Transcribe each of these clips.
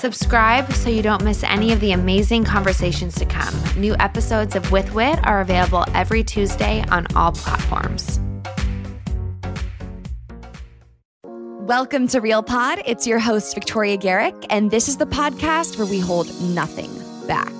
Subscribe so you don't miss any of the amazing conversations to come. New episodes of With Wit are available every Tuesday on all platforms. Welcome to Real Pod. It's your host, Victoria Garrick, and this is the podcast where we hold nothing back.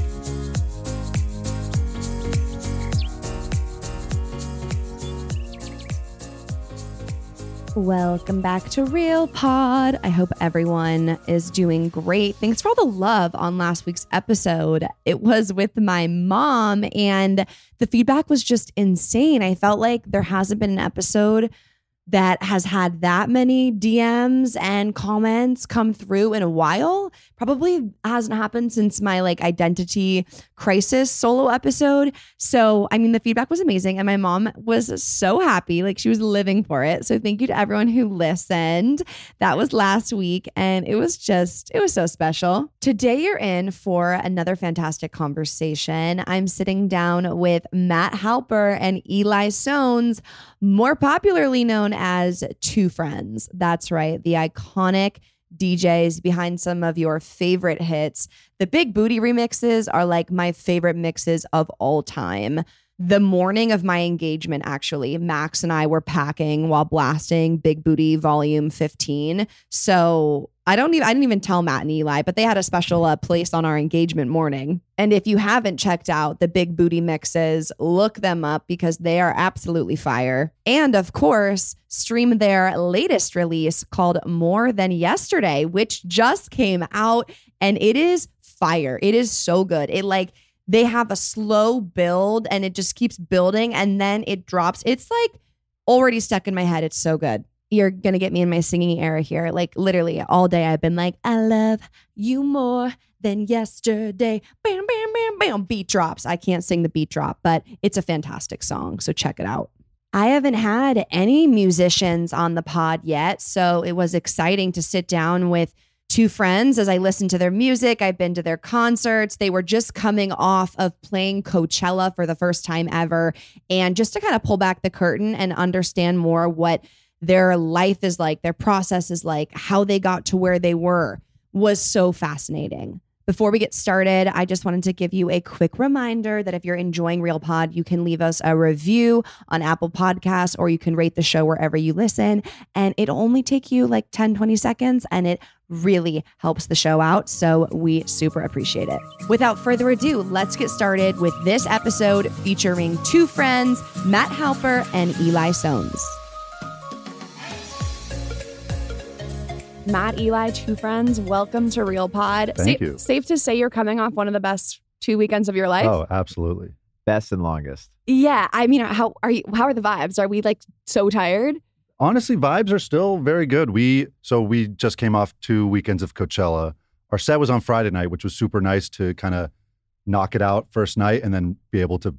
Welcome back to Real Pod. I hope everyone is doing great. Thanks for all the love on last week's episode. It was with my mom, and the feedback was just insane. I felt like there hasn't been an episode that has had that many DMs and comments come through in a while. Probably hasn't happened since my like identity crisis solo episode. So, I mean, the feedback was amazing and my mom was so happy. Like she was living for it. So, thank you to everyone who listened. That was last week and it was just, it was so special. Today, you're in for another fantastic conversation. I'm sitting down with Matt Halper and Eli Sones, more popularly known as Two Friends. That's right, the iconic DJs behind some of your favorite hits. The Big Bootie remixes are like my favorite mixes of all time. The morning of my engagement, actually, Max and I were packing while blasting Big Bootie Volume 15. So I don't even I didn't even tell Matt and Eli, but they had a special uh, place on our engagement morning. And if you haven't checked out the Big Bootie mixes, look them up because they are absolutely fire. And of course, stream their latest release called More Than Yesterday, which just came out and it is fire. It is so good. It like they have a slow build and it just keeps building and then it drops. It's like already stuck in my head. It's so good you're gonna get me in my singing era here. Like literally all day I've been like, I love you more than yesterday. Bam, bam, bam, bam. Beat drops. I can't sing the beat drop, but it's a fantastic song. So check it out. I haven't had any musicians on the pod yet. So it was exciting to sit down with two friends as I listened to their music. I've been to their concerts. They were just coming off of playing Coachella for the first time ever. And just to kind of pull back the curtain and understand more what their life is like, their process is like, how they got to where they were was so fascinating. Before we get started, I just wanted to give you a quick reminder that if you're enjoying Real Pod, you can leave us a review on Apple Podcasts or you can rate the show wherever you listen. And it'll only take you like 10, 20 seconds and it really helps the show out. So we super appreciate it. Without further ado, let's get started with this episode featuring two friends, Matt Halper and Eli Sones. Matt, Eli, two friends, welcome to Real Pod. Thank Sa- you. Safe to say you're coming off one of the best two weekends of your life. Oh, absolutely. best and longest. Yeah, I mean, how are you? How are the vibes? Are we like so tired? Honestly, vibes are still very good. We so we just came off two weekends of Coachella. Our set was on Friday night, which was super nice to kind of knock it out first night and then be able to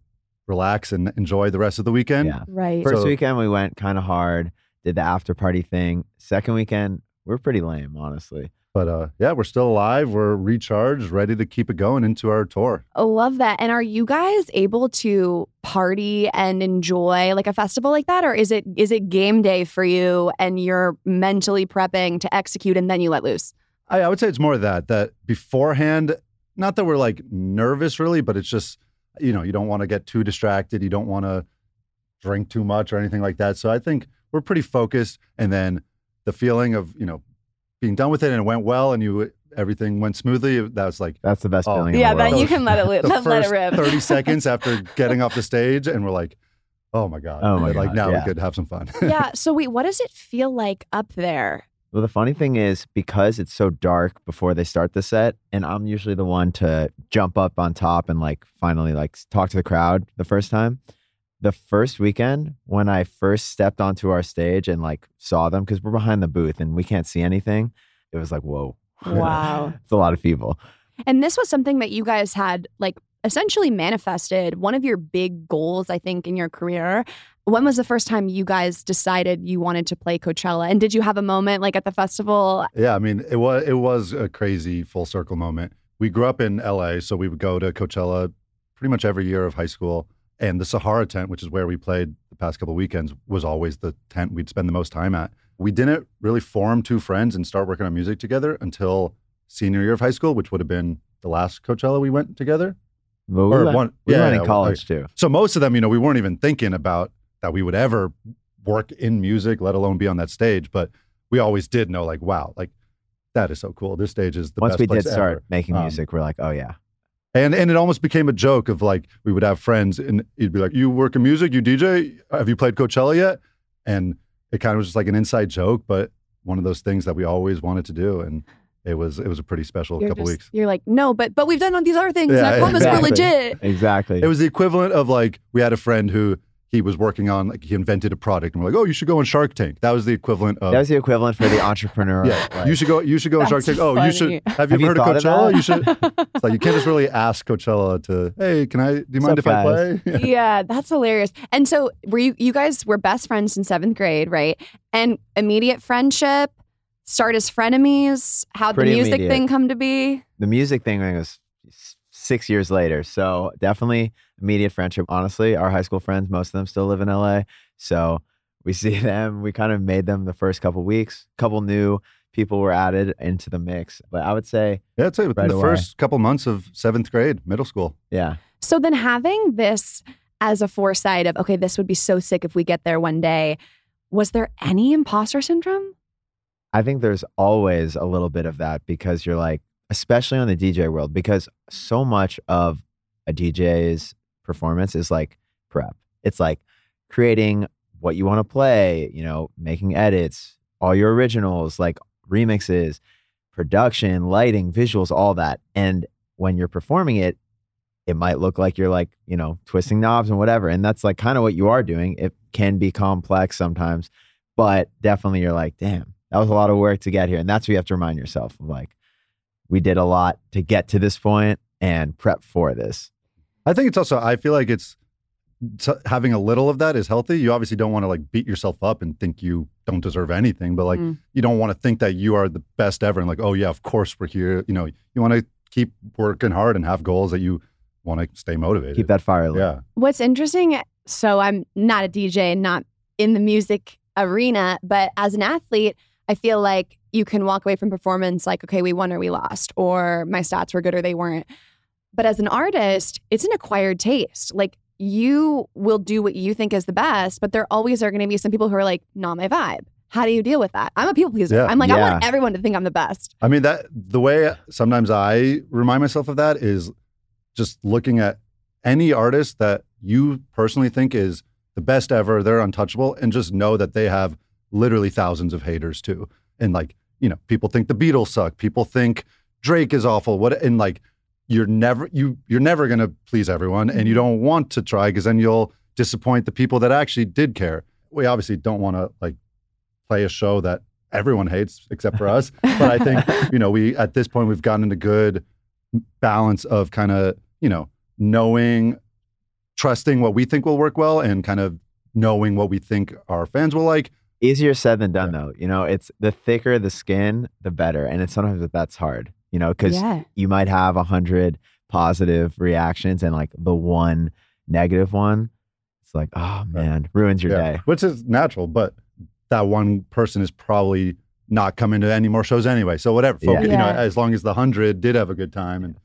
relax and enjoy the rest of the weekend. Yeah. Right. First So- weekend we went kind of hard, did the after party thing. Second weekend we're pretty lame, honestly. But uh, yeah, we're still alive. We're recharged, ready to keep it going into our tour. I love that. And are you guys able to party and enjoy like a festival like that, or is it is it game day for you and you're mentally prepping to execute and then you let loose? I, I would say it's more of that, that beforehand, not that we're like nervous really, but it's just, you know, you don't want to get too distracted. You don't want to drink too much or anything like that. So I think we're pretty focused. And then the feeling of, you know, being done with it and it went well and you everything went smoothly, that was like, That's the best Oh. feeling. Yeah, the then you can let it li- the let, let it rip. 30 seconds after getting off the stage and we're like, oh my God. Oh my And, Like God, now yeah. we could have some fun. yeah. So wait, what does it feel like up there? Well, the funny thing is because it's so dark before they start the set, and I'm usually the one to jump up on top and like finally like talk to the crowd the first time. The first weekend when I first stepped onto our stage and like saw them because we're behind the booth and we can't see anything, it was like whoa, Wow. it's a lot of people. And this was something that you guys had like essentially manifested one of your big goals, I think, in your career. When was the first time you guys decided you wanted to play Coachella? And did you have a moment like at the festival? Yeah, I mean, it was it was a crazy full circle moment. We grew up in LA, so we would go to Coachella pretty much every year of high school. And the Sahara tent, which is where we played the past couple of weekends, was always the tent we'd spend the most time at. We didn't really form two friends and start working on music together until senior year of high school, which would have been the last Coachella we went together. We Or went, one- we yeah, went yeah, in college too. So most of them, you know, we weren't even thinking about that we would ever work in music, let alone be on that stage. But we always did know, like, wow, like that is so cool. This stage is the Once we did start ever. making Um, music, we're like, oh yeah, And and it almost became a joke of like we would have friends and he'd be like, "You work in music? You DJ? Have you played Coachella yet?" And it kind of was just like an inside joke, but one of those things that we always wanted to do, and it was it was a pretty special You're couple just- weeks. You're like, no, but but we've done all these other things. and I Yeah, promise exactly. we're legit. exactly. It was the equivalent of like we had a friend who he was working on like he invented a product and we're like, "Oh, you should go on Shark Tank." That was the equivalent of that was the equivalent for the entrepreneur. yeah, like- you should go. You should go on Shark That's Tank. Oh, you should. Have you Have you heard of thought of Coachella? You should. It's like you can't just really ask Coachella to, hey, can I? Do you mind up, if I play? yeah, that's hilarious. And so were you you guys were best friends in seventh grade, right? And immediate friendship, start as frenemies. How'd Pretty the music immediate. thing come to be? the music thing was s- six years later. So definitely immediate friendship. Honestly, our high school friends, most of them still live in LA. So we see them. We kind of made them the first couple weeks. couple new people were added into the mix. But I would say, Yeah, I'd say within Right the away. first couple months of seventh grade, middle school. yeah, So then having this as a foresight of, okay, this would be so sick if we get there one day, was there any imposter syndrome? I think there's always a little bit of that because you're like, especially on the DJ world, because so much of a DJ's performance is like prep. It's like creating what you want to play, you know, making edits, all your originals, like remixes, production, lighting, visuals, all that. And when you're performing it, it might look like you're like, you know, twisting knobs and whatever. And that's like kind of what you are doing. It can be complex sometimes, but definitely you're like, damn, that was a lot of work to get here. And that's what you have to remind yourself of like, we did a lot to get to this point and prep for this. I think it's also. I feel like it's t- having a little of that is healthy. You obviously don't want to like beat yourself up and think you don't deserve anything, but like Mm. you don't want to think that you are the best ever and like, oh yeah, of course we're here. You know, you want to keep working hard and have goals that you want to stay motivated. Keep that fire lit. Yeah. What's interesting, so I'm not a DJ, not in the music arena, but as an athlete, I feel like you can walk away from performance like, okay, we won or we lost, or my stats were good or they weren't. But as an artist, it's an acquired taste. Like you will do what you think is the best, but there always are going to be some people who are like, not my vibe. How do you deal with that? I'm a people pleaser. Yeah. I'm like, I want everyone to think I'm the best. I mean that the way sometimes I remind myself of that is just looking at any artist that you personally think is the best ever, they're untouchable, and just know that they have literally thousands of haters too. And like, you know, people think the Beatles suck. People think Drake is awful. What and like you're never you you're never going to please everyone and you mm-hmm. don't want to try because then you'll disappoint the people that actually did care. We obviously don't want to like play a show that everyone hates except for us, but I think, you know, we at this point we've gotten a good balance of kind of, you know, knowing trusting what we think will work well and kind of knowing what we think our fans will like. Easier said than done, though. You know, it's the thicker the skin, the better, and it's sometimes that that's hard. You know, because Yeah. you might have a hundred positive reactions and like the one negative one, it's like, oh man, ruins your Yeah, day. Which is natural, but that one person is probably not coming to any more shows anyway. So whatever, Yeah. focus, you know, as long as the hundred did have a good time and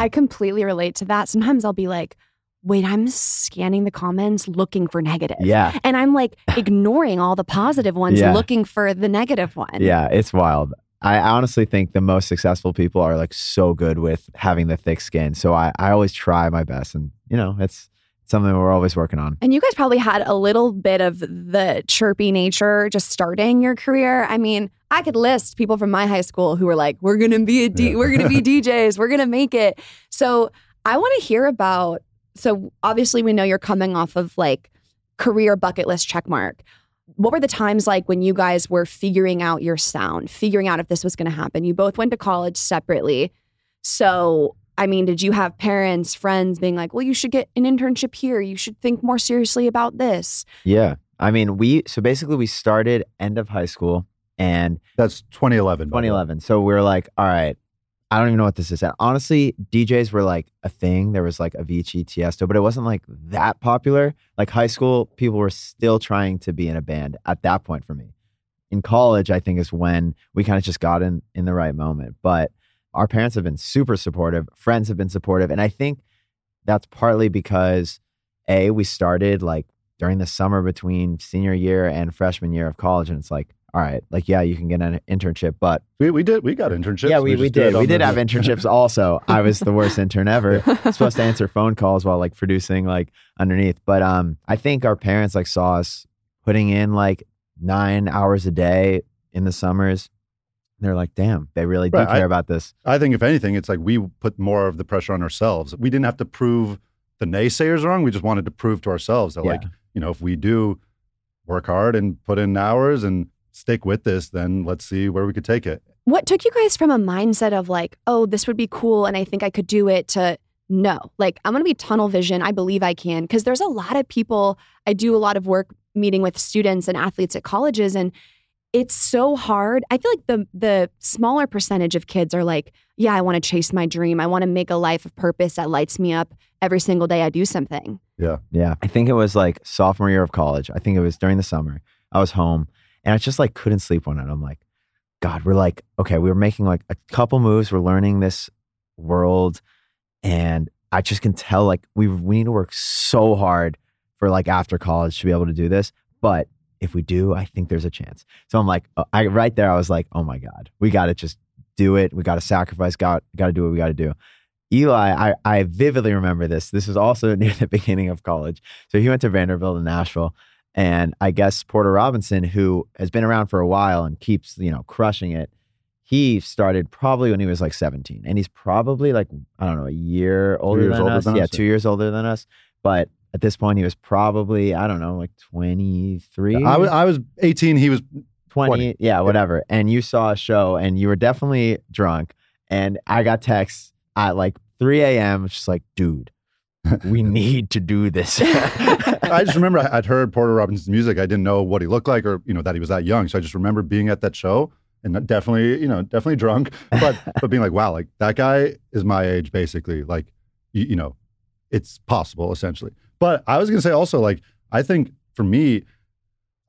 I completely relate to that. Sometimes I'll be like, wait, I'm scanning the comments looking for negative. Yeah. And I'm like ignoring all the positive ones, Yeah. looking for the negative one. Yeah, it's wild. I honestly think the most successful people are like so good with having the thick skin. So I, I always try my best, and you know, it's something we're always working on. And you guys probably had a little bit of the chirpy nature just starting your career. I mean, I could list people from my high school who were like, "We're gonna be a D- we're gonna be DJs, we're gonna make it." So I want to hear about. So obviously, we know you're coming off of like career bucket list check mark. What were the times like when you guys were figuring out your sound, figuring out if this was going to happen? You both went to college separately. So, I mean, did you have parents, friends being like, well, you should get an internship here. You should think more seriously about this? Yeah, I mean, we so basically we started end of high school, and that's 2011. by the way. 2011. So we are like, all right, I don't even know what this is. And honestly, DJs were like a thing. There was like Avicii, Tiesto, but it wasn't like that popular. Like high school, people were still trying to be in a band at that point for me. In college, I think is when we kind of just got in in the right moment. But our parents have been super supportive. Friends have been supportive, and I think that's partly because a we started like during the summer between senior year and freshman year of college, and it's like, all right, like yeah, you can get an internship, but We, we did we got internships. yeah, we, we, just did. We did have internships also. I was the worst intern ever. Supposed to answer phone calls while like producing like underneath. But um I think our parents like saw us putting in like nine hours a day in the summers. They're like, damn, they really do Right, care I- about this. I think if anything, it's like we put more of the pressure on ourselves. We didn't have to prove the naysayers wrong. We just wanted to prove to ourselves that, Yeah. like, you know, if we do work hard and put in hours and stick with this, then let's see where we could take it. What took you guys from a mindset of like, oh, this would be cool and I think I could do it to no, like, I'm going to be tunnel vision. I believe I can. Because there's a lot of people, I do a lot of work meeting with students and athletes at colleges and it's so hard. I feel like the the smaller percentage of kids are like, yeah, I want to chase my dream. I want to make a life of purpose that lights me up every single day I do something. Yeah. Yeah. I think it was like sophomore year of college. I think it was during the summer. I was home and I just like couldn't sleep one night. I'm like, God, we're like, okay, we were making like a couple moves. We're learning this world. And I just can tell like we we need to work so hard for like after college to be able to do this. But if we do, I think there's a chance. So I'm like, uh, I right there, I was like, oh my God, we got to just do it. We got to sacrifice. Got got to do what we got to do. Eli, I, I vividly remember this. This was also near the beginning of college. So he went to Vanderbilt in Nashville. And I guess Porter Robinson, who has been around for a while and keeps, you know, crushing it, he started probably when he was like 17. And he's probably like, I don't know, a year older than older us. than yeah, us, two years older than us. But at this point, he was probably, I don't know, like 23. I was, I was 18. He was 20, 20. yeah whatever and you saw a show and you were definitely drunk and i got texts at like 3 a.m just like dude we need to do this I just remember I- I'd heard Porter Robinson's music. I didn't know what he looked like or, you know, that he was that young. So I just remember being at that show and definitely, you know, definitely drunk, but, but being like, wow, like that guy is my age, basically. Like, you, you know, it's possible essentially. But I was going to say also, like, I think for me,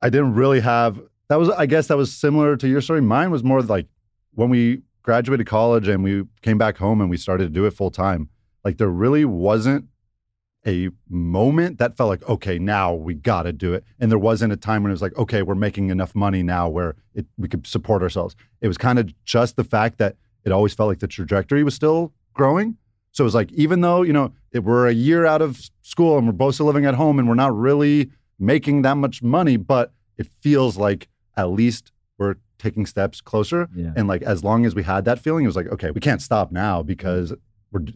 I didn't really have, that was, I guess that was similar to your story. Mine was more like when we graduated college and we came back home and we started to do it full time, like there really wasn't a moment that felt like, okay, now we got to do it. And there wasn't a time when it was like, okay, we're making enough money now where it, we could support ourselves. It was kind of just the fact that it always felt like the trajectory was still growing. So it was like, even though, you know, we're a year out of school and we're both still living at home and we're not really making that much money, but it feels like at least we're taking steps closer. Yeah. And like, as long as we had that feeling, it was like, okay, we can't stop now because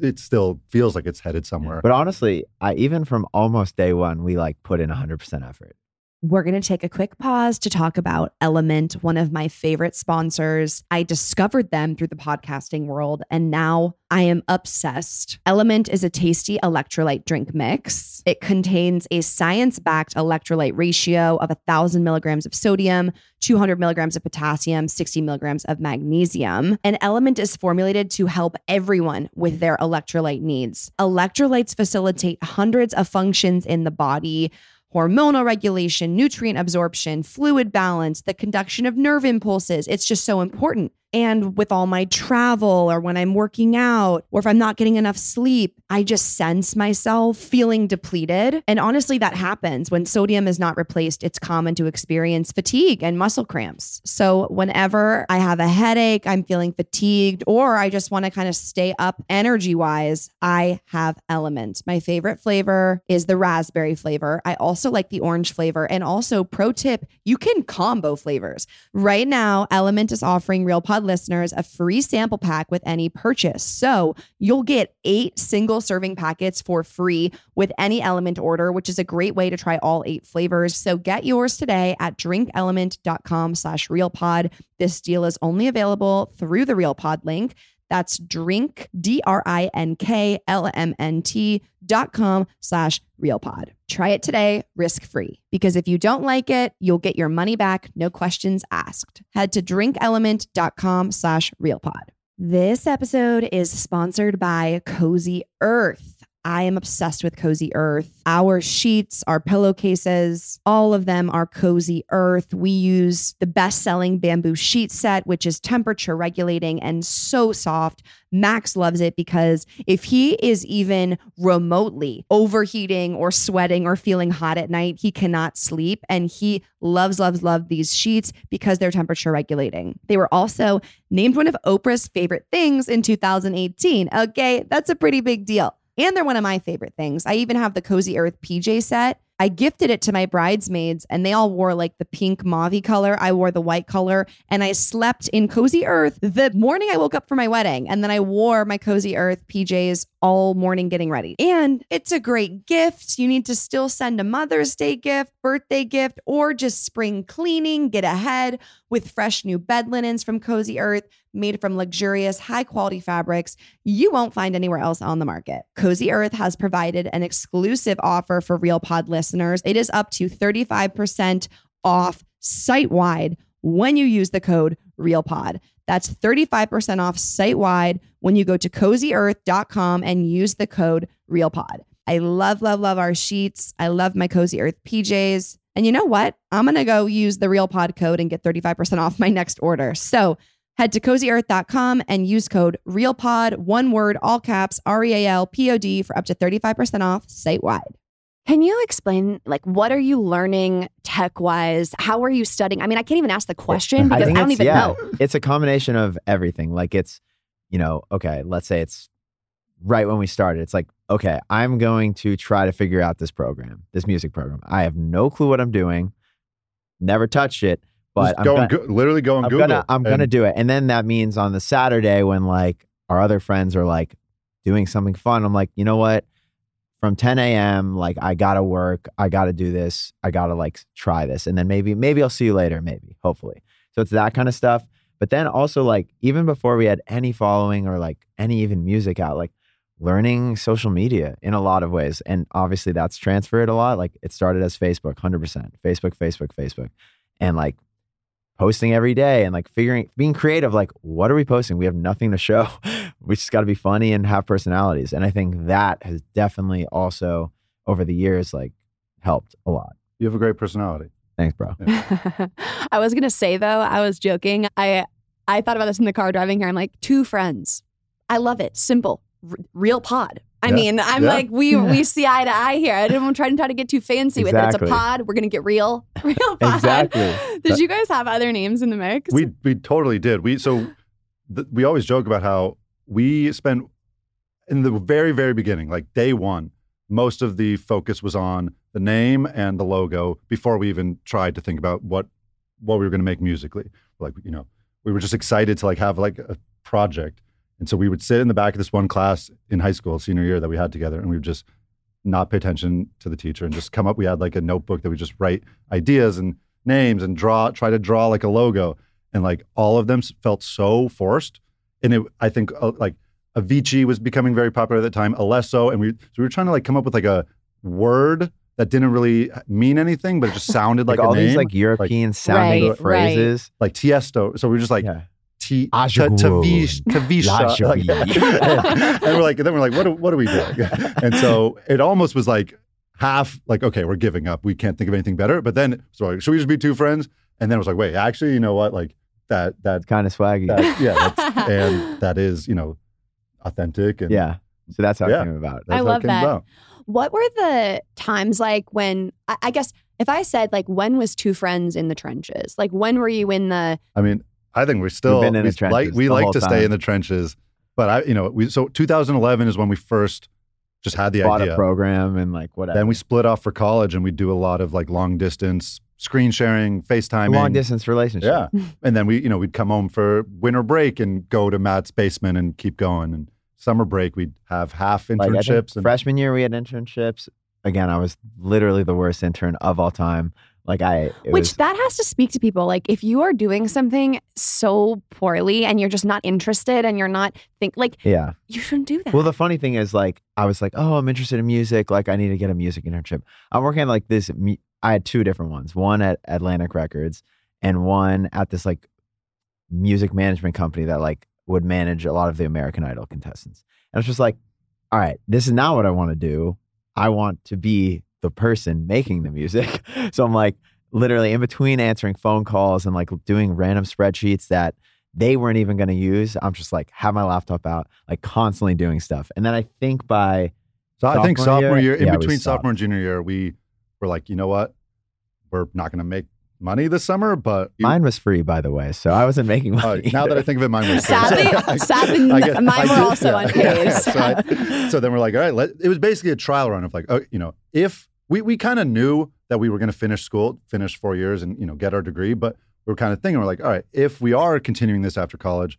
it still feels like it's headed somewhere. But honestly, I even from almost day one, we like put in 100% effort. We're going to take a quick pause to talk about LMNT, one of my favorite sponsors. I discovered them through the podcasting world, and now I am obsessed. LMNT is a tasty electrolyte drink mix. It contains a science backed electrolyte ratio of 1,000 milligrams of sodium, 200 milligrams of potassium, 60 milligrams of magnesium. And LMNT is formulated to help everyone with their electrolyte needs. Electrolytes facilitate hundreds of functions in the body hormonal regulation, nutrient absorption, fluid balance, the conduction of nerve impulses. It's just so important. And with all my travel or when I'm working out or if I'm not getting enough sleep, I just sense myself feeling depleted. And honestly, that happens when sodium is not replaced. It's common to experience fatigue and muscle cramps. So, whenever I have a headache, I'm feeling fatigued, or I just want to kind of stay up energy wise, I have LMNT. My favorite flavor is the raspberry flavor. I also like the orange flavor. And also, pro tip, you can combo flavors. Right now, LMNT is offering Real Pod listeners a free sample pack with any purchase. So you'll get eight single serving packets for free with any LMNT order, which is a great way to try all eight flavors. So get yours today at drinkLMNT.com slash realpod. This deal is only available through the RealPod link. That's drink, D R I N K L M N T dot com slash realpod. Try it today, risk free. Because if you don't like it, you'll get your money back, no questions asked. Head to drinkLMNT.com slash realpod. This episode is sponsored by Cozy Earth. I am obsessed with Cozy Earth. Our sheets, our pillowcases, all of them are Cozy Earth. We use the best selling bamboo sheet set, which is temperature regulating and so soft. Max loves it because if he is even remotely overheating or sweating or feeling hot at night, he cannot sleep. And he loves, loves, loves these sheets because they're temperature regulating. They were also named one of Oprah's favorite things in 2018. Okay, that's a pretty big deal. And they're one of my favorite things. I even have the Cozy Earth PJ set. I gifted it to my bridesmaids and they all wore like the pink mauve color. I wore the white color and I slept in Cozy Earth the morning I woke up for my wedding. And then I wore my Cozy Earth PJs all morning getting ready. And it's a great gift. You need to still send a Mother's Day gift, birthday gift, or just spring cleaning. Get ahead with fresh new bed linens from Cozy Earth made from luxurious, high quality fabrics you won't find anywhere else on the market. Cozy Earth has provided an exclusive offer for Real Pod listeners. It is up to 35% off site wide when you use the code RealPod. That's 35% off site wide when you go to cozyearth.com and use the code RealPod. I love, love, love our sheets. I love my Cozy Earth PJs. And you know what? I'm going to go use the RealPod code and get 35% off my next order. So head to cozyearth.com and use code RealPod, one word, all caps, R E A L P O D, for up to 35% off site wide. Can you explain, like, what are you learning tech wise? How are you studying? I mean, I can't even ask the question because I, I don't even yeah, know. It's a combination of everything. Like it's, you know, okay, let's say it's right when we started. It's like, okay, I'm going to try to figure out this program, this music program. I have no clue what I'm doing. Never touched it, but Just I'm go gonna, go- literally go on I'm Google. Gonna, I'm gonna do it, and then that means on the Saturday when like our other friends are like doing something fun, I'm like, you know what? From 10 a.m., like I gotta work, I gotta do this, I gotta like try this, and then maybe maybe I'll see you later, maybe hopefully. So it's that kind of stuff. But then also like even before we had any following or like any even music out, like learning social media in a lot of ways, and obviously that's transferred a lot. Like it started as Facebook, 100%, Facebook, Facebook, Facebook, and like posting every day and like figuring being creative like what are we posting we have nothing to show we just got to be funny and have personalities and i think that has definitely also over the years like helped a lot You have a great personality. thanks bro I was gonna say though, I was joking. I I thought about this in the car driving here. I'm like, two friends. I love it. Simple. R- real pod. I Yeah. mean, I'm Yeah. like, we we see eye to eye here. I didn't try to try to get too fancy with it. It's a pod. We're gonna get real. Real pod. Exactly. Did you guys have other names in the mix? We we totally did. We so th- we always joke about how we spent in the very very beginning, like day one, most of the focus was on the name and the logo before we even tried to think about what what we were going to make musically. Like you know, we were just excited to like have like a project, And so we would sit in the back of this one class in high school, senior year that we had together, and we would just not pay attention to the teacher and just come up. We had like a notebook that we just write ideas and names and draw, try to draw like a logo. And like all of them felt so forced. And it, I think uh, like Avicii was becoming very popular at the time, Alesso. And we, so we were trying to like come up with like a word that didn't really mean anything, but it just sounded like, Like, all a these like European sounding Right, right. phrases. like Tiesto. So we are just like Yeah. T Ajagoon. Ah, Tavish Tavisha. Like, Lajabi. and we're like, and then we're like, what are, what are we doing? And so it almost was like half like, okay, we're giving up. We can't think of anything better. But then so like, should we just be two friends? And then it was like, wait, actually, you know what? Like that that kind of swaggy. that yeah, that's, and that is you know authentic and yeah. So that's how Yeah. it came about. that's I love that. about. What were the times like when I, I guess if I said like when was two friends in the trenches? Like when were you in the I mean, I think we're still we the trenches like we like to stay in the trenches, but I you know we so 2011 is when we first just had the Bought idea. a program and like whatever. Then we split off for college and we do a lot of like long distance screen sharing, FaceTime, long distance relationship. Yeah, and then we you know we'd come home for winter break and go to Matt's basement and keep going. And summer break we'd have half Like, internships. and, freshman year we had internships. Again, I was literally the worst intern of all time. Like I, which was, that has to speak to people like if you are doing something so poorly and you're just not interested and you're not think like yeah. you shouldn't do that Well, the funny thing is, like, I was like, oh, I'm interested in music. Like, I need to get a music internship. I'm working at like this. I had two different ones. One at Atlantic Records, and one at this like music management company that like would manage a lot of the American Idol contestants. And I was just like, all right, this is not what I want to do. I want to be the person making the music. so I'm like, literally in between answering phone calls and like doing random spreadsheets that they weren't even going to use. I'm just like have my laptop out, like constantly doing stuff. And then I think by so I think sophomore year, in yeah, between sophomore and junior year, we were like, you know what, we're not going to make money this summer, but you- mine was free, by the way, so I wasn't making Oh, money. now that I think of it, mine was free. Sadly- sadly, I guess- mine I were did- also unpaid, so, I- so then we're like, all right, let, it was basically a trial run of like, oh, you know, if we we kind of knew that we were going to finish school, finish four years, and you know, get our degree, but we were kind of thinking, we're like, all right, if we are continuing this after college,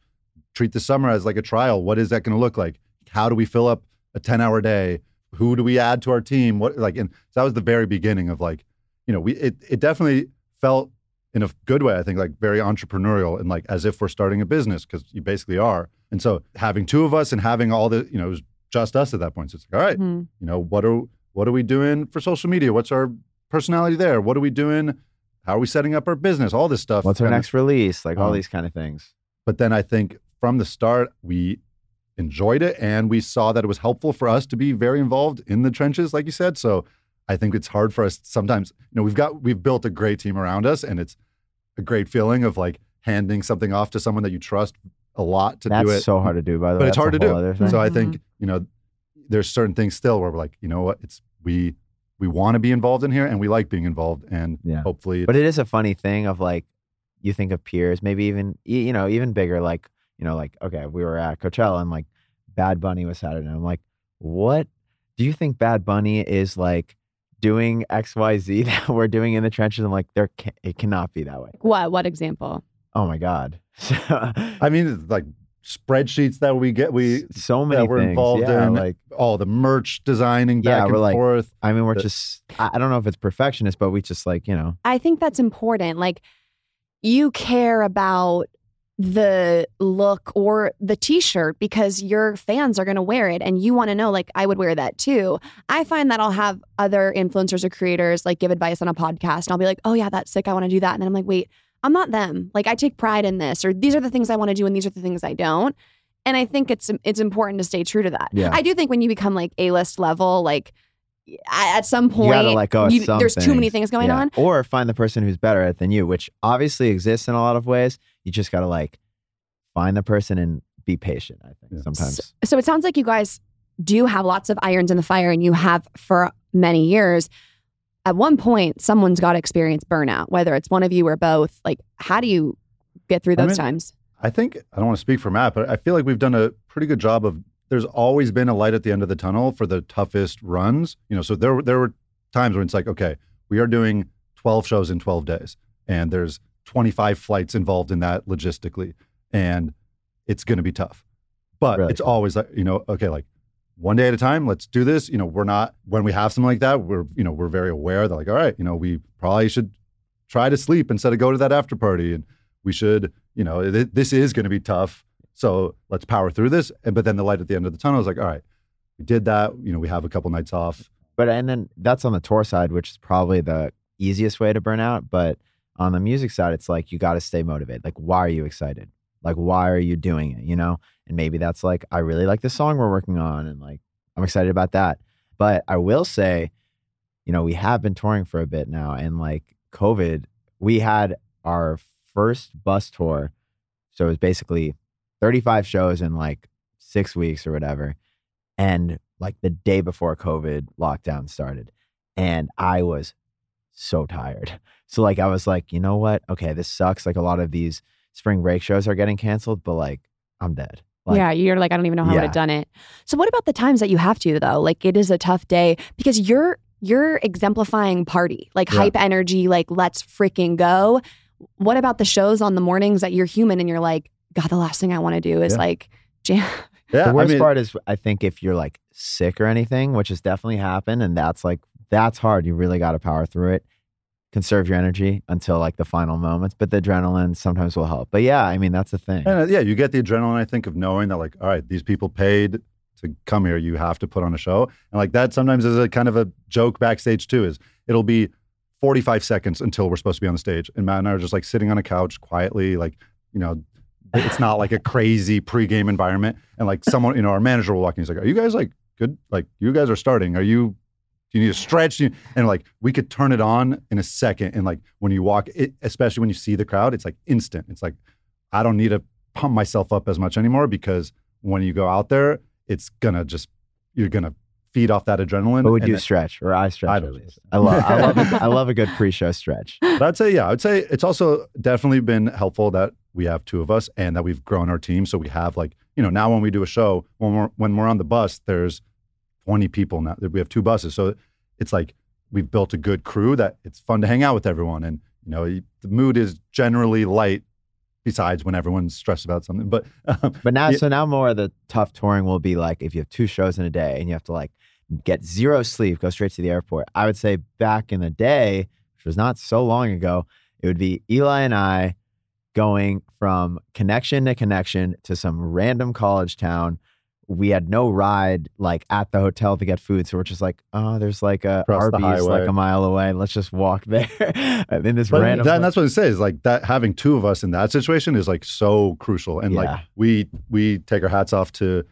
treat the summer as like a trial. What is that going to look like? How do we fill up a ten hour day? Who do we add to our team? What like, and so that was the very beginning of like, you know, we it it definitely felt in a good way, I think, like very entrepreneurial and like as if we're starting a business because you basically are. And so having two of us and having all the, you know, it was just us at that point. So it's like, all right, Mhm. you know, what are what are we doing for social media? What's our personality there? What are we doing? How are we setting up our business? All this stuff. What's our kinda- next release? Like all Um, these kind of things. But then I think from the start, we enjoyed it and we saw that it was helpful for us to be very involved in the trenches, like you said. So I think it's hard for us sometimes, you know, we've got, we've built a great team around us and it's a great feeling of like handing something off to someone that you trust a lot to That's do it. so hard to do, by the but way. it's hard to do. other. So I Mm-hmm. think, you know, there's certain things still where we're like, you know what, it's, we, we want to be involved in here and we like being involved and Yeah. hopefully But it is a funny thing of like, you think of peers, maybe even you know even bigger. Like you know, like okay, we were at Coachella and like Bad Bunny was Saturday. And I'm like, what do you think Bad Bunny is like doing X Y Z that we're doing in the trenches? I'm like, there can, it cannot be that way. what what example Oh my god, I mean, it's like spreadsheets that we get, we so many that we're things. involved yeah, in, like all the merch designing back yeah, and we're like, forth. I mean, we're The- just I, I don't know if it's perfectionist, but we just like you know I think that's important. Like you care about the look or the t-shirt because your fans are going to wear it and you want to know like I would wear that too. I find that I'll have other influencers or creators like give advice on a podcast and I'll be like, "Oh yeah, that's sick. I want to do that." And then I'm like, "Wait, I'm not them. Like I take pride in this or these are the things I want to do and these are the things I don't." And I think it's it's important to stay true to that. Yeah. I do think when you become like A-list level like at at some point gotta let go of you- there's too many things. things going Yeah. on. or find the person who's better at it than you, which obviously exists in a lot of ways. You just gotta like find the person and be patient. I think sometimes. So it sounds like you guys do have lots of irons in the fire and you have for many years. At one point, someone's got to experience burnout, whether it's one of you or both. Like, how do you get through I those mean, times? I think I don't want to speak for Matt, but I feel like we've done a pretty good job of. There's always been a light at the end of the tunnel for the toughest runs. You know, so there were- there were times when it's like, okay, we are doing 12 shows in 12 days, and there's 25 flights involved in that logistically, and it's going to be tough. But Really it's always like, you know, okay, like one day at a time, let's do this. You know, we're not when we have something like that, we're, you know, we're very aware that like, all right, you know, we probably should try to sleep instead of go to that after party. And we should, you know, th- this is going to be tough. So let's power through this. But then the light at the end of the tunnel is like, all right, we did that. You know, we have a couple nights off. But and then that's on the tour side, which is probably the easiest way to burn out. But on the music side, it's like you got to stay motivated. Like, why are you excited? Like, why are you doing it? You know? And maybe that's like, I really like the song we're working on, and like, I'm excited about that. But I will say, you know, we have been touring for a bit now, and like COVID, we had our first bus tour. So it was basically 35 shows in like six weeks or whatever. And like the day before COVID lockdown started. And I was so tired. So like I was like, you know what? Okay, this sucks. Like a lot of these spring break shows are getting canceled, but like I'm dead. Like, yeah, you're like, I don't even know how I would have done it. So what about the times that you have to though? Like it is a tough day because you're you're exemplifying party, like Yeah. hype energy, like let's freaking go. What about the shows on the mornings that you're human and you're like, God, the last thing I want to do is Yeah. like jam. Yeah. the worst I mean, part is I think if you're like sick or anything, which has definitely happened, and that's like that's hard. You really got to power through it. Conserve your energy until like the final moments, but the adrenaline sometimes will help. But yeah, I mean that's the thing. And uh, yeah, you get the adrenaline, I think, of knowing that, like, all right, these people paid to come here. You have to put on a show. And like that sometimes is a kind of a joke backstage too, is it'll be 45 seconds until we're supposed to be on the stage. And Matt and I are just like sitting on a couch quietly, like, you know, it's not like a crazy pregame environment. And like someone, you know, our manager will walk in, he's like, Are you guys like good? Like, you guys are starting. Are you do you need a stretch? And like we could turn it on in a second. And like when you walk, it, especially when you see the crowd, it's like instant. It's like I don't need to pump myself up as much anymore because when you go out there, it's gonna just you're gonna feed off that adrenaline. But would you then- stretch or I stretch I at don't least? I love I love a, I love a good pre-show stretch. But I'd say yeah, I'd say it's also definitely been helpful that we have two of us and that we've grown our team. So we have like you know now when we do a show when we're when we're on the bus, there's 20 people now. We have two buses, so it's like we've built a good crew that it's fun to hang out with everyone, and you know the mood is generally light. Besides when everyone's stressed about something, but um, But now, yeah, so now more of the tough touring will be like if you have two shows in a day and you have to like get zero sleep, go straight to the airport. I would say back in the day, which was not so long ago, it would be Eli and I going from connection to connection to some random college town. We had no ride like at the hotel to get food, so we're just like, oh, there's like a Across Arby's like a mile away. Let's just walk there. in this But random. that- and that's what it says. Like that, having two of us in that situation is like so crucial. And Yeah. like we we take our hats off to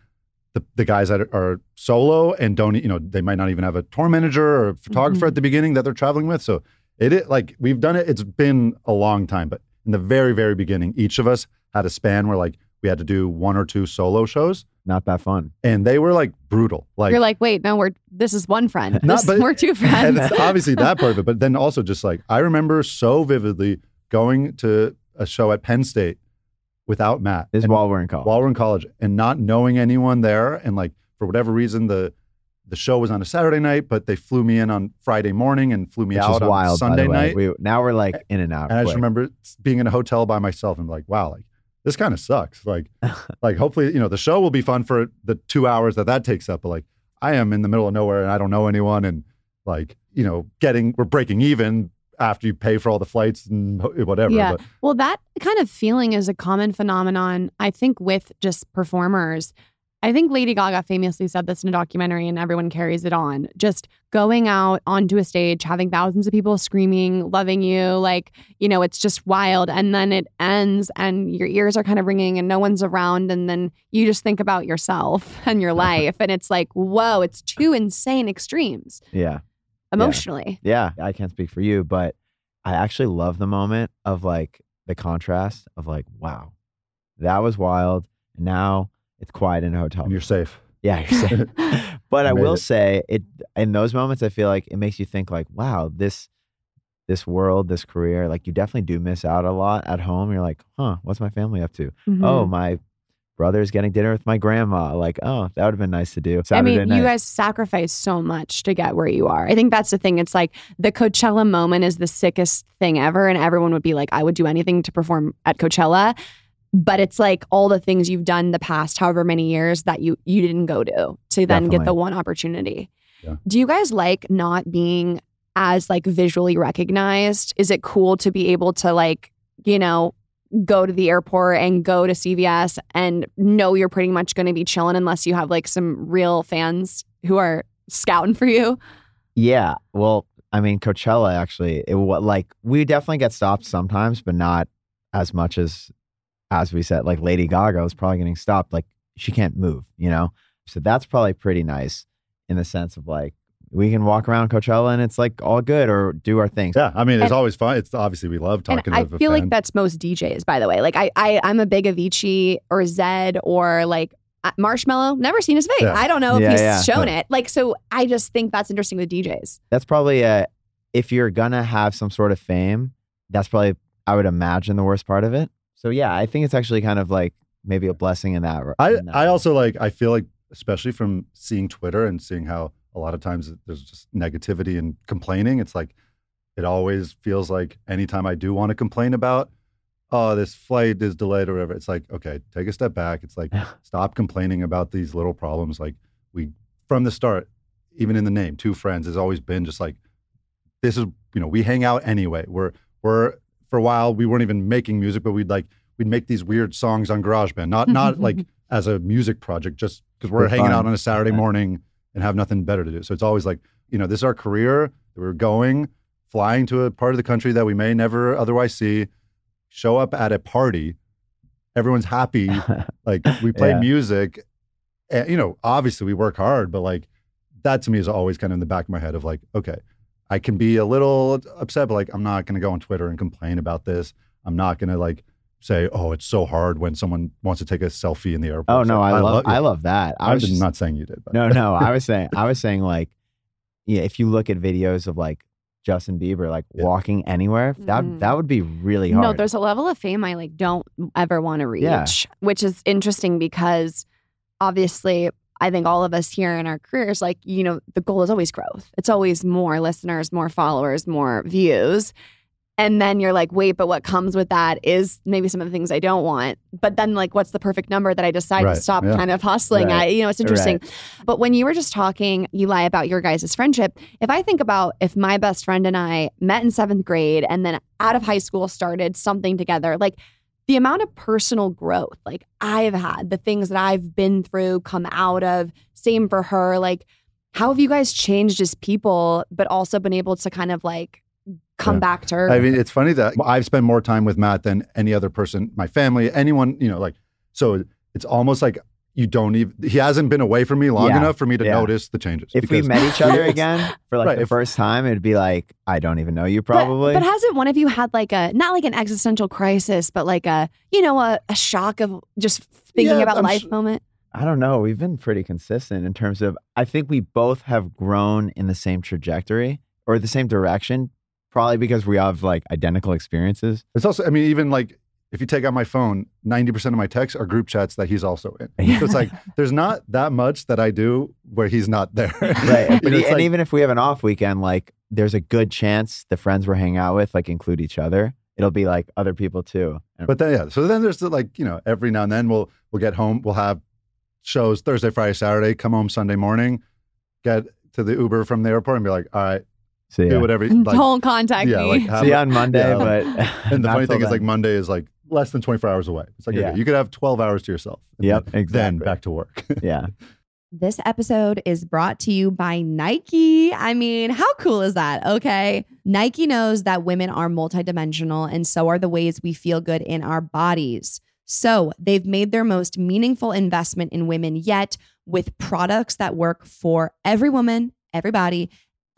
the, the guys that are, solo and don't you know they might not even have a tour manager or photographer at mm-hmm. the beginning that they're traveling with. So it is like we've done it. It's been a long time, but in the very very beginning, each of us had a span where like we had to do one or two solo shows, not that fun. and they were like brutal. Like you're like, wait, no, we're this is one friend. Not- This, but- we're two friends. obviously that part of it, but then also just like I remember so vividly going to a show at Penn State without Matt. This is and- while we're in college. while we're in college and not knowing anyone there, and like for whatever reason the the show was on a Saturday night, but they flew me in on Friday morning and flew me which out on wild. Sunday by the way. night. We, now we're like in and out. and I just remember being in a hotel by myself and like, wow, like this kind of sucks. Like, like hopefully you know the show will be fun for the two hours that that takes up, but like I am in the middle of nowhere and I don't know anyone and like you know getting we're breaking even after you pay for all the flights and whatever. Yeah. But Well, that kind of feeling is a common phenomenon, I think, with just performers. I think Lady Gaga famously said this in a documentary, and everyone carries it on. Just going out onto a stage, having thousands of people screaming, loving you, like, you know, it's just wild. And then it ends, and your ears are kind of ringing, and no one's around. And then you just think about yourself and your life. and it's like, whoa, it's two insane extremes yeah. emotionally. Yeah, I can't speak for you, but I actually love the moment of like the contrast of like, wow, that was wild. And now it's quiet in a hotel. and you're safe. yeah, you're safe. but I Made will it. say it in those moments I feel like it makes you think like, wow, this this world, this career, like you definitely do miss out a lot at home. You're like, huh, what's my family up to? Mhm. Oh, my brother's getting dinner with my grandma. Like, oh, that would have been nice to do. I mean, night. you guys sacrifice so much to get where you are. I think that's the thing. It's like the Coachella moment is the sickest thing ever. And everyone would be like, I would do anything to perform at Coachella. But it's like all the things you've done the past however many years that you you didn't go to to then get the one opportunity. Yeah. Do you guys like not being as like visually recognized? Is it cool to be able to like, you know, go to the airport and go to CVS and know you're pretty much going to be chilling unless you have like some real fans who are scouting for you? Yeah. Well, I mean, Coachella actually, it what like we definitely get stopped sometimes, but not as much as as we said. Like Lady Gaga is probably getting stopped. Like she can't move, you know. So that's probably pretty nice in the sense of like we can walk around Coachella and it's like all good or do our things. Yeah, I mean, it's And- always fun. It's obviously we love And talking I to a feel fan. like that's most DJs, by the way. Like I, I I'm a big Avicii or Zedd or like uh, Marshmello. Never seen his face. Yeah. I don't know if Yeah, he's yeah. shown it. Like so, I just think that's interesting with DJs. That's probably a if you're gonna have some sort of fame, that's probably I would imagine the worst part of it. So yeah, I think it's actually kind of like maybe a blessing in that. I, in that I way. also like I feel like especially from seeing Twitter and seeing how a lot of times there's just negativity and complaining. It's like it always feels like anytime I do want to complain about, oh, this flight is delayed or whatever, it's like, okay, take a step back. It's like stop complaining about these little problems. Like we from the start, even in the name, two friends has always been just like this is, you know, we hang out anyway. We're we're for a while we weren't even making music, but we'd like we'd make these weird songs on GarageBand. Not not like as a music project, just because we're For hanging fun. out on a Saturday morning and have nothing better to do. So it's always like, you know, this is our career. We're going, flying to a part of the country that we may never otherwise see, show up at a party. Everyone's happy. like we play Yeah. music. And, you know, obviously we work hard, but like that to me is always kind of in the back of my head of like, okay, I can be a little upset, but like I'm not going to go on Twitter and complain about this. I'm not going to like say, oh, it's so hard when someone wants to take a selfie in the airport. Oh no, So I, love I love that. I I'm was just just, not saying you did, but no, no. I was saying I was saying like, yeah, if you look at videos of like Justin Bieber like Yeah. walking anywhere, that Mhm. that would be really hard. No, there's a level of fame I like don't ever want to reach, Yeah. which is interesting because obviously I think all of us here in our careers, like, you know, the goal is always growth. It's always more listeners, more followers, more views. And then you're like, wait, but what comes with that is maybe some of the things I don't want. But then, like, what's the perfect number that I decide Right, to stop yeah. kind of hustling Right, at? You know, it's interesting. right. But when you were just talking, Eli, about your guys' friendship, if I think about if my best friend and I met in seventh grade and then out of high school started something together, like the amount of personal growth like I've had, the things that I've been through, come out of, same for her. Like, how have you guys changed as people, but also been able to kind of like come Yeah. back to her? I mean, it's funny that I've spent more time with Matt than any other person, my family, anyone, you know, like, so it's almost like you don't even, he hasn't been away from me long Yeah, enough for me to yeah. notice the changes. if we because- met each other again for like Right, the if- first time, it'd be like I don't even know you probably. But, hasn't one of you had like a not like an existential crisis, but like a you know a, a shock of just thinking Yeah, about I'm life su- moment? I don't know. We've been pretty consistent in terms of I think we both have grown in the same trajectory or the same direction, probably because we have like identical experiences. It's also, I mean, even like if you take out my phone, 90% of my texts are group chats that he's also in. So it's like, there's not that much that I do where he's not there. Right. You But know, e- it's and even if we have an off weekend, like there's a good chance the friends we're hanging out with like include each other. It'll be like other people too. But then, yeah. So then there's the, like, you know, every now and then we'll, we'll get home, we'll have shows Thursday, Friday, Saturday, come home Sunday morning, get to the Uber from the airport and be like, all right, so do whatever. Like, Don't contact yeah, me. like have See you on Monday, yeah, but And the funny till thing is, like Monday is like less than 24 hours away. It's like Yeah. okay, you could have 12 hours to yourself. and Yep, then, Then back to work. yeah. This episode is brought to you by Nike. I mean, how cool is that? Okay. Nike knows that women are multidimensional, and so are the ways we feel good in our bodies. So they've made their most meaningful investment in women yet with products that work for every woman, everybody,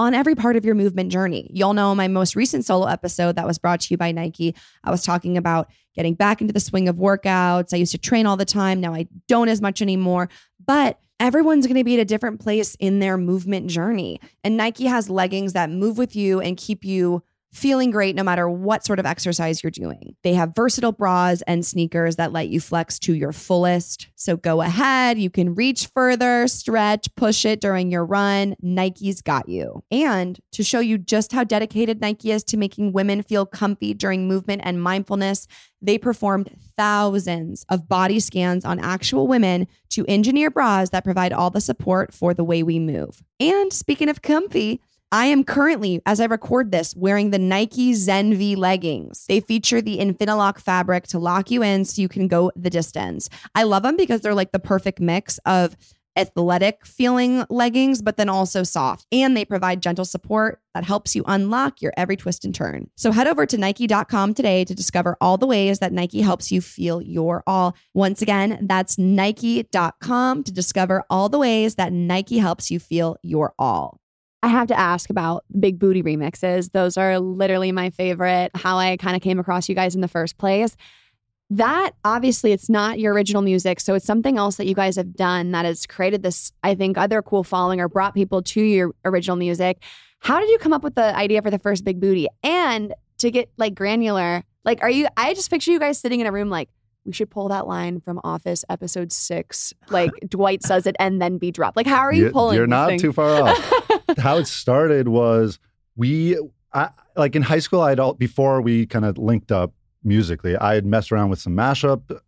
on every part of your movement journey. Y'all know my most recent solo episode that was brought to you by Nike. I was talking about getting back into the swing of workouts. I used to train all the time. Now I don't as much anymore. But everyone's going to be at a different place in their movement journey. And Nike has leggings that move with you and keep you feeling great no matter what sort of exercise you're doing. They have versatile bras and sneakers that let you flex to your fullest. So go ahead, you can reach further, stretch, push it during your run. Nike's got you. And to show you just how dedicated Nike is to making women feel comfy during movement and mindfulness, they performed thousands of body scans on actual women to engineer bras that provide all the support for the way we move. And speaking of comfy, I am currently, as I record this, wearing the Nike Zenvy leggings. They feature the Infinilock fabric to lock you in so you can go the distance. I love them because they're like the perfect mix of athletic feeling leggings, but then also soft. And they provide gentle support that helps you unlock your every twist and turn. So head over to Nike.com today to discover all the ways that Nike helps you feel your all. Once again, that's Nike.com to discover all the ways that Nike helps you feel your all. I have to ask about Big Bootie remixes. Those are literally my favorite, how I kind of came across you guys in the first place. That obviously it's not your original music, so it's something else that you guys have done that has created this I think other cool following or brought people to your original music. How did you come up with the idea for the first Big Bootie? And to get like granular, like are you I just picture you guys sitting in a room like we should pull that line from Office episode six. Like Dwight says it and then be dropped. Like, how are you You're- pulling? You're not things? too far off. How it started was we, I, like in high school, I'd all, before we kind of linked up musically, I had messed around with some mashup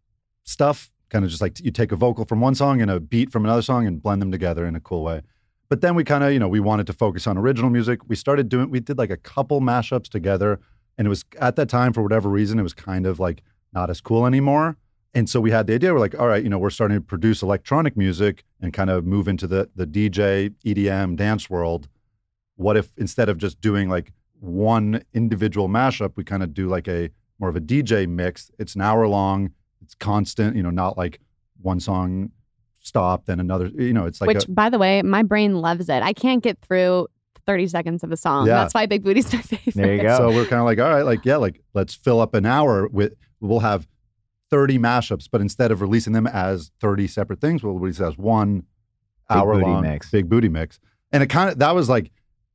stuff, kind of just like you take a vocal from one song and a beat from another song and blend them together in a cool way. But then we kind of, you know, we wanted to focus on original music. We started doing, we did like a couple mashups together. And it was at that time, for whatever reason, it was kind of like not as cool anymore. And so we had the idea, we're like, all right, you know, we're starting to produce electronic music and kind of move into the the DJ, EDM, dance world. What if instead of just doing like one individual mashup, we kind of do like a more of a DJ mix. It's an hour long, it's constant, you know, not like one song stop, then another, you know, it's like Which, a, by the way, my brain loves it. I can't get through 30 seconds of a song. Yeah. That's why Big Bootie's my favorite. There you go. So we're kind of like, all right, like, yeah, like let's fill up an hour with, we'll have 30 mashups, but instead of releasing them as 30 separate things, we'll release it as one Big hour long mix. Big Bootie mix. And it kind of, that was like,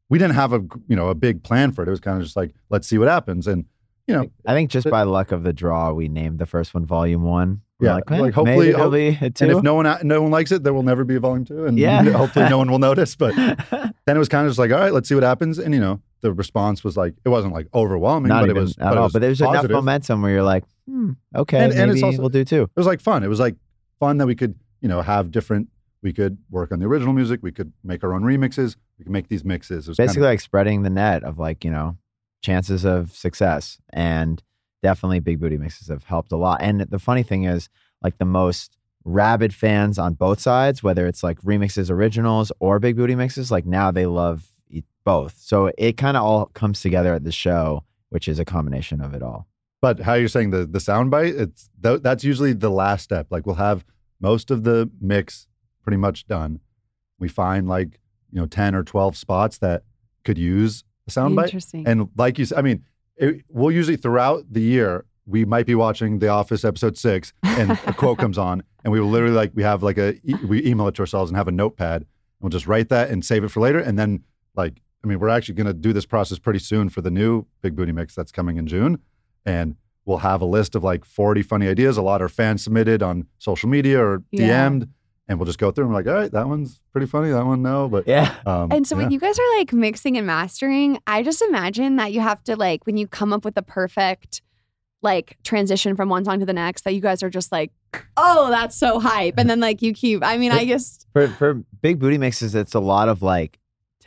we didn't have a, you know, a big plan for it. It was kind of just like, let's see what happens. And, you know, I think just by luck of the draw, we named the first one Volume One. We're yeah, like, like, "Eh, hopefully, maybe it'll be a and if no one no one likes it, there will never be a volume two, and Yeah. hopefully no one will notice. But then it was kind of just like, all right, let's see what happens. And you know, the response was like, it wasn't like overwhelming, Not but it was at but it all. was But there's enough momentum where you're like, hmm, okay, And- and it's also- we'll do too. It was like fun. It was like fun that we could, you know, have different. We could work on the original music. We could make our own remixes. We could make these mixes. It was Basically, kind of, like spreading the net of like you know chances of success, and definitely Big Bootie mixes have helped a lot. And the funny thing is, like the most rabid fans on both sides, whether it's like remixes, originals, or Big Bootie mixes, like now they love both. So it kind of all comes together at the show, which is a combination of it all. But how you're saying the the sound bite, it's th- that's usually the last step. Like we'll have most of the mix pretty much done. We find like you know ten or twelve spots that could use a sound bite. Interesting. And like you said, I mean, it, we'll usually throughout the year we might be watching The Office episode six, and a quote comes on, and we will literally like we have like a e- we email it to ourselves and have a notepad, and we'll just write that and save it for later, and then like I mean, we're actually going to do this process pretty soon for the new Big Bootie Mix that's coming in June, and we'll have a list of like 40 funny ideas. A lot are fan submitted on social media or Yeah. DM'd, and we'll just go through and we're like, all right, that one's pretty funny. That one, no, but yeah. Um, And so yeah. when you guys are like mixing and mastering, I just imagine that you have to like when you come up with the perfect like transition from one song to the next, that you guys are just like, oh, that's so hype. And then like you keep I mean, I guess For for Big Bootie mixes, it's a lot of like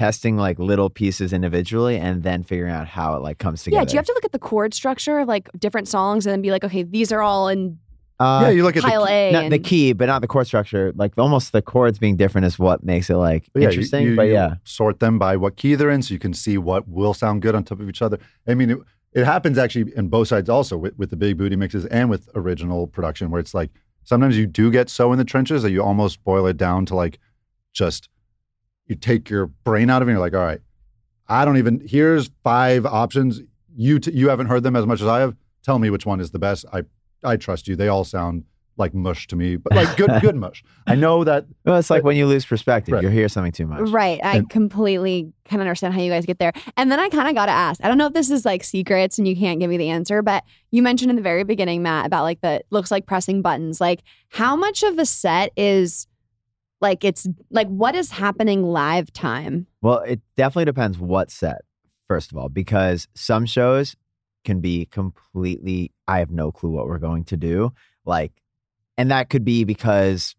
testing like little pieces individually and then figuring out how it like comes together. yeah, do you have to look at the chord structure of like different songs and then be like, okay, these are all in Uh, yeah, you look at the pile A not the key, but not the chord structure. Like almost the chords being different is what makes it like But yeah, you- interesting. you- but you yeah, sort them by what key they're in, so you can see what will sound good on top of each other. I mean, it, it happens actually in both sides also with, with the Big Bootie mixes and with original production, where it's like sometimes you do get so in the trenches that you almost boil it down to like just you take your brain out of it. and You're like, all right, I don't even. Here's five options. You t- you haven't heard them as much as I have. Tell me which one is the best. I I trust you. They all sound like mush to me, but like good good mush. I know that Well, it's like when you lose perspective, Right. you hear something too much. Right. I And- completely can understand how you guys get there. And then I kind of got to ask I don't know if this is like secrets and you can't give me the answer, but you mentioned in the very beginning, Matt, about like the looks like pressing buttons. Like, how much of a set is like it's like what is happening live time? Well, it definitely depends what set, first of all, because some shows can be completely, I have no clue what we're going to do. Like, and that could be because,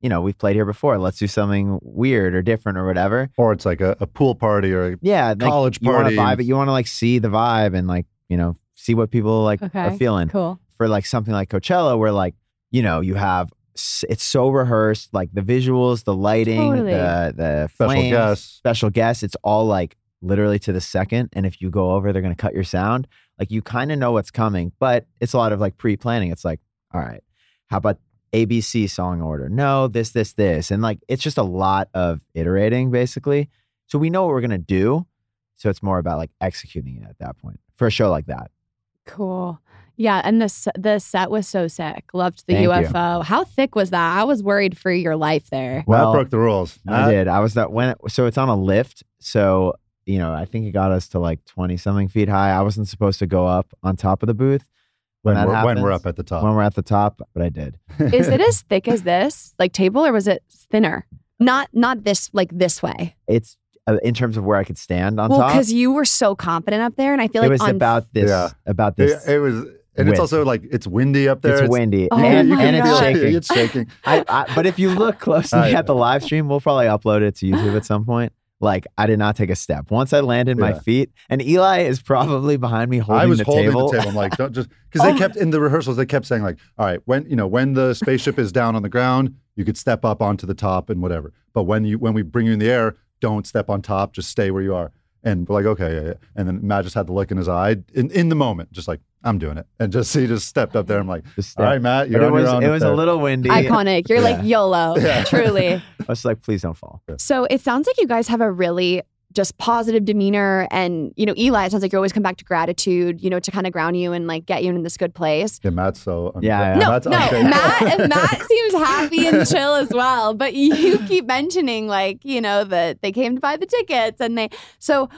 you know, we've played here before. Let's do something weird or different or whatever. or it's like a, a pool party or a Yeah. like, college You want party. to vibe it. You want to like see the vibe and like, you know, see what people like are feeling. Cool. For like something like Coachella, where like, you know, you have, s- it's so rehearsed, like the visuals, the lighting, Totally. the, the Special flames, guests. special guests. It's all like literally to the second. And if you go over, they're going to cut your sound. Like you kind of know what's coming, but it's a lot of like pre planning. It's like, all right, how about ABC song order? No, this, this, this. And like it's just a lot of iterating basically. So we know what we're going to do. So it's more about like executing it at that point for a show like that. Cool. Yeah, and the the set was so sick. Loved the Thank you. UFO. How thick was that? I was worried for your life there. Well, I broke the rules. I Matt- did. I was that when so it's on a lift. So you know, I think it got us to like twenty something feet high. I wasn't supposed to go up on top of the booth when, that we're, when we're up at the top. when we're at the top, but I did. Is it as thick as this, like table, or was it thinner? Not not this like this way. It's uh, in terms of where I could stand on top. well, top. because you were so confident up there, and I feel like it was on about this. Yeah. About it, this. it was, and width. it's also like it's windy up there. it's windy Oh and, my and it's shaking. It's shaking. I, I, but if you look closely Oh, at the live stream, we'll probably upload it to YouTube at some point. Like I did not take a step. Once I landed my feet, and Eli is probably behind me holding the table. I was the holding table. the table. I'm like, don't just because Oh they kept in the rehearsals. They kept saying like, all right, when you know when the spaceship is down on the ground, you could step up onto the top and whatever. But when you when we bring you in the air, don't step on top. Just stay where you are. And we're like, okay, yeah, yeah. And then Matt just had the look in his eye in, in the moment, just like I'm doing it, and just he just stepped up there. I'm like, Just all step. right, Matt, you're it on was your own. it up was a little windy. iconic. You're like YOLO, Yeah. truly. I was like, please don't fall. So it sounds like you guys have a really just positive demeanor, and you know, Eli. It sounds like you always come back to gratitude, you know, to kind of ground you and like get you in this good place. Yeah, Matt's so un- Yeah, yeah. No, Matt's no, unshakable. Matt. Matt seems happy and chill as well. But you keep mentioning like you know that they came to buy the tickets and they so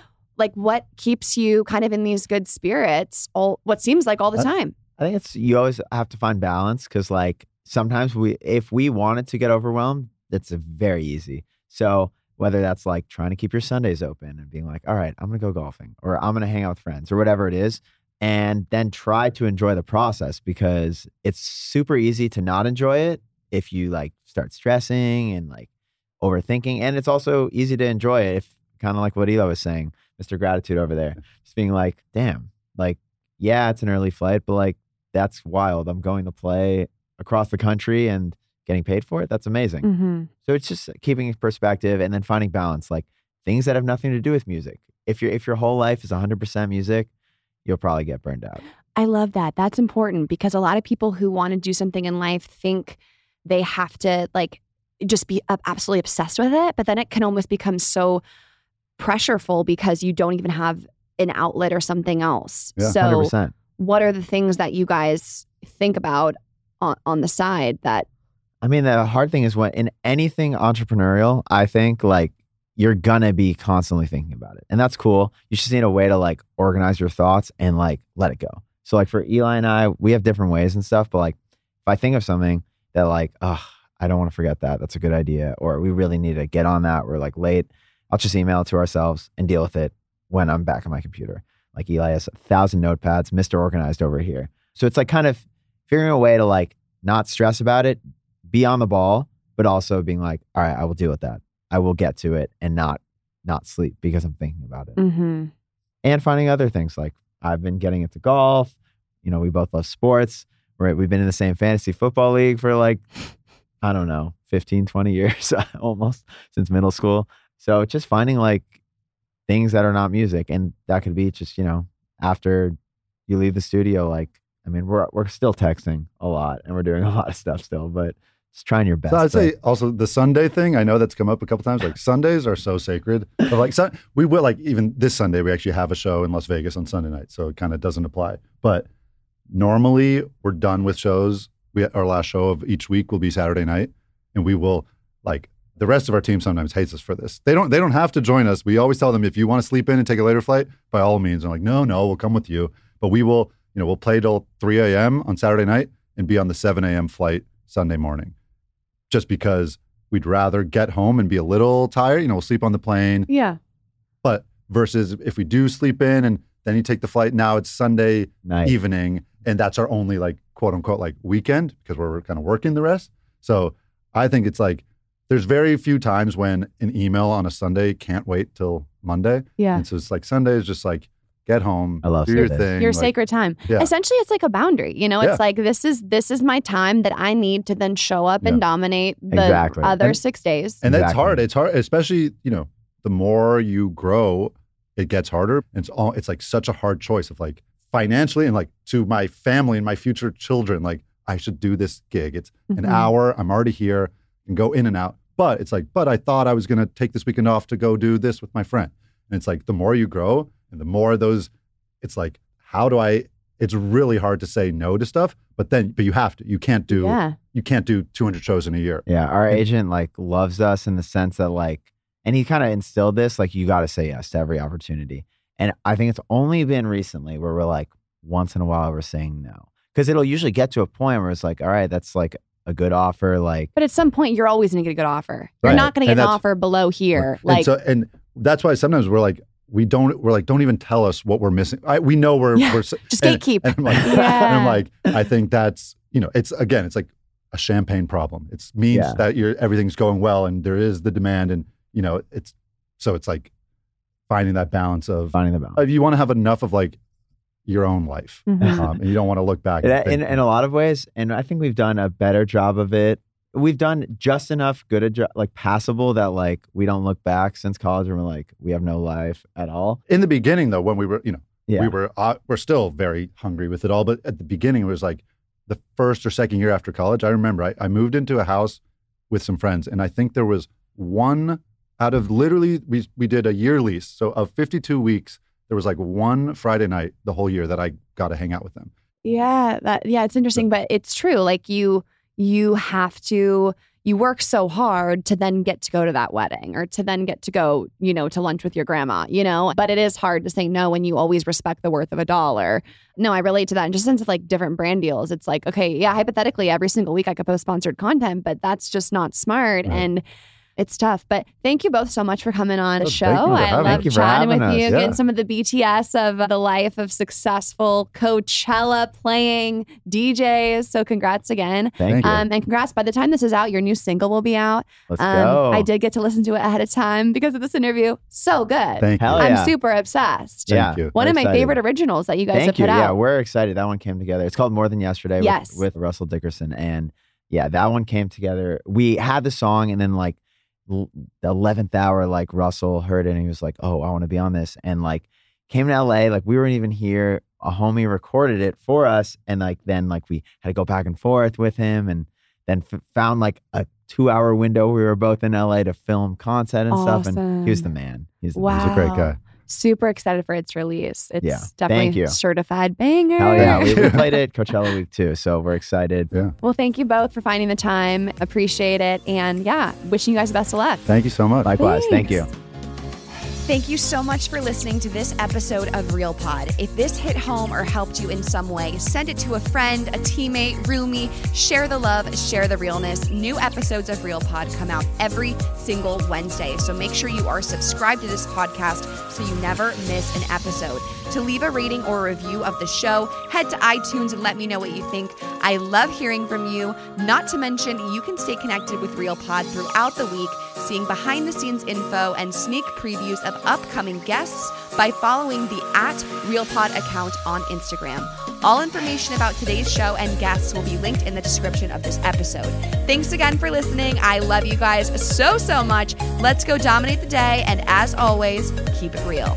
like what keeps you kind of in these good spirits all what seems like all the Uh, time. I think it's you always have to find balance because like sometimes we if we wanted to get overwhelmed, it's very easy. So whether that's like trying to keep your Sundays open and being like, all right, I'm gonna go golfing or I'm gonna hang out with friends or whatever it is, and then try to enjoy the process because it's super easy to not enjoy it if you like start stressing and like overthinking. And it's also easy to enjoy it if kind of like what Eli was saying, Mr. Gratitude over there, just being like, damn, like, yeah, it's an early flight, but like that's wild. I'm going to play across the country and getting paid for it. That's amazing. Mm-hmm. So it's just keeping perspective and then finding balance, like things that have nothing to do with music. If your if your whole life is 100% music, you'll probably get burned out. I love that. That's important because a lot of people who want to do something in life think they have to like just be absolutely obsessed with it, but then it can almost become so pressureful because you don't even have an outlet or something else. Yeah, so, 100%. what are the things that you guys think about on, on the side that I mean, the hard thing is when in anything entrepreneurial, I think like you're gonna be constantly thinking about it. And that's cool. You just need a way to like organize your thoughts and like let it go. So like for Eli and I, we have different ways and stuff, but like if I think of something that like, oh, I don't want to forget that. That's a good idea. Or we really need to get on that. We're like late. I'll just email it to ourselves and deal with it when I'm back on my computer. Like Eli has a thousand notepads, Mr. Organized over here. So it's like kind of figuring a way to like not stress about it, be on the ball, but also being like, all right, I will deal with that. I will get to it and not not sleep because I'm thinking about it. mm-hmm. And finding other things like I've been getting into golf. You know, we both love sports. Right. We've been in the same fantasy football league for like, I don't know, 15, 20 years almost since middle school. So just finding like things that are not music. And that could be just, you know, after you leave the studio, like, I mean, we're we're still texting a lot and we're doing a lot of stuff still, but just trying your best. So I'd but- say also the Sunday thing. I know that's come up a couple times. Like Sundays are so sacred. But like Sun, we will like even this Sunday we actually have a show in Las Vegas on Sunday night, so it kind of doesn't apply. But normally we're done with shows We our last show of each week will be Saturday night, and we will like the rest of our team sometimes hates us for this. They don't they don't have to join us. We always tell them if you want to sleep in and take a later flight, by all means. I'm like, no, no, we'll come with you. But we will, you know, we'll play till 3 a.m. on Saturday night and be on the 7 a.m. flight Sunday morning. Just because we'd rather get home and be a little tired. You know, we'll sleep on the plane. Yeah. But versus if we do sleep in and then you take the flight, now it's Sunday Night. evening, and that's our only like quote unquote like weekend because we're kind of working the rest. So I think it's like there's very few times when an email on a Sunday can't wait till Monday. Yeah. And so it's like Sunday is just like get home, I love do your thing. your like- sacred time. Yeah. Essentially, it's like a boundary. You know, it's Yeah. like this is this is my time that I need to then show up and dominate the Exactly. other And- six days. And that's Exactly. hard. It's hard, especially you know, the more you grow, it gets harder. It's all. It's like such a hard choice of like financially and like to my family and my future children. Like I should do this gig. It's an Mhm. hour. I'm already here and go in and out. But it's like, but I thought I was gonna take this weekend off to go do this with my friend. And it's like the more you grow and the more those, it's like, how do I? It's really hard to say no to stuff. But then, but you have to. You can't do. yeah. You can't do 200 shows in a year. Yeah, our agent like loves us in the sense that like, and he kind of instilled this like you got to say yes to every opportunity. And I think it's only been recently where we're like once in a while we're saying no because it'll usually get to a point where it's like, all right, that's like a good offer. Like, But at some point, you're always going to get a good offer. You're Right. not going to get an offer below here. and Like, so, and that's why sometimes we're like, we don't, we're like, don't even tell us what we're missing. I, we know we're, Yeah, we're just and- gatekeep. And I'm like, Yeah. and I'm like, I think that's, you know, it's again, it's like a champagne problem. It means Yeah. that you're, everything's going well and there is the demand and, you know, it's, so it's like finding that balance of, finding the balance. if you want to have enough of like your own life Mhm. um, and you don't want to look back. in, in, in a lot of ways, and I think we've done a better job of it. We've done just enough good, a jo- like passable that like we don't look back since college and we're like we have no life at all. in the beginning though, when we were, you know, Yeah, we were uh, we're still very hungry with it all but at the beginning it was like the first or second year after college i remember I, I moved into a house with some friends and i think there was one out of literally we, we did a year lease so of 52 weeks there was like one friday night the whole year that i got to hang out with them yeah, that, yeah, it's interesting, but it's true. Like, you, you have to, you work so hard to then get to go to that wedding or to then get to go, you know, to lunch with your grandma, you know, but it is hard to say no when you always respect the worth of a dollar. No, I relate to that. And just sense of like different brand deals, it's like, okay, yeah, hypothetically, every single week I could post sponsored content, but that's just not smart. Right. And it's tough. But thank you both so much for coming on the Oh, show. thank you for I love me. Thank you for chatting with having you, us. getting some of the BTS of the life of successful Coachella playing DJs. So congrats again. thank you. Um, and congrats. By the time this is out, your new single will be out. Let's Um, go. I did get to listen to it ahead of time because of this interview. So good. thank Hell you I'm yeah. super obsessed. Yeah. you One of We're my excited. favorite originals that you guys have Thank you. put Yeah, we're excited. That one came together. It's called More Than Yesterday with- Yes. with, Russell Dickerson. And yeah, that one came together. We had the song and then like l- the 11th hour, like Russell heard it and he was like, oh, I want to be on this. And like came to LA, like we weren't even here. A homie recorded it for us. And like then like we had to go back and forth with him and then f- found like a two hour window. We were both in LA to film content and stuff. And he was the man. He's wow. man. he's a great guy Super excited for its release. It's Yeah. definitely Thank you. certified banger. Hell yeah. We, we played it Coachella week too. So we're excited. yeah Well, thank you both for finding the time. Appreciate it. And yeah, wishing you guys the best of luck. thank you so much Likewise. Thank you. Thank you so much for listening to this episode of Real Pod. If this hit home or helped you in some way, send it to a friend, a teammate, roomie. Share the love, share the realness. New episodes of Real Pod come out every single Wednesday. So make sure you are subscribed to this podcast so you never miss an episode. To leave a rating or review of the show, head to iTunes and let me know what you think. I love hearing from you. Not to mention, you can stay connected with Real Pod throughout the week, seeing behind the scenes info and sneak previews of upcoming guests by following the at RealPod account on Instagram. All information about today's show and guests will be linked in the description of this episode. Thanks again for listening. I love you guys so, so much. Let's go dominate the day. And as always, keep it real.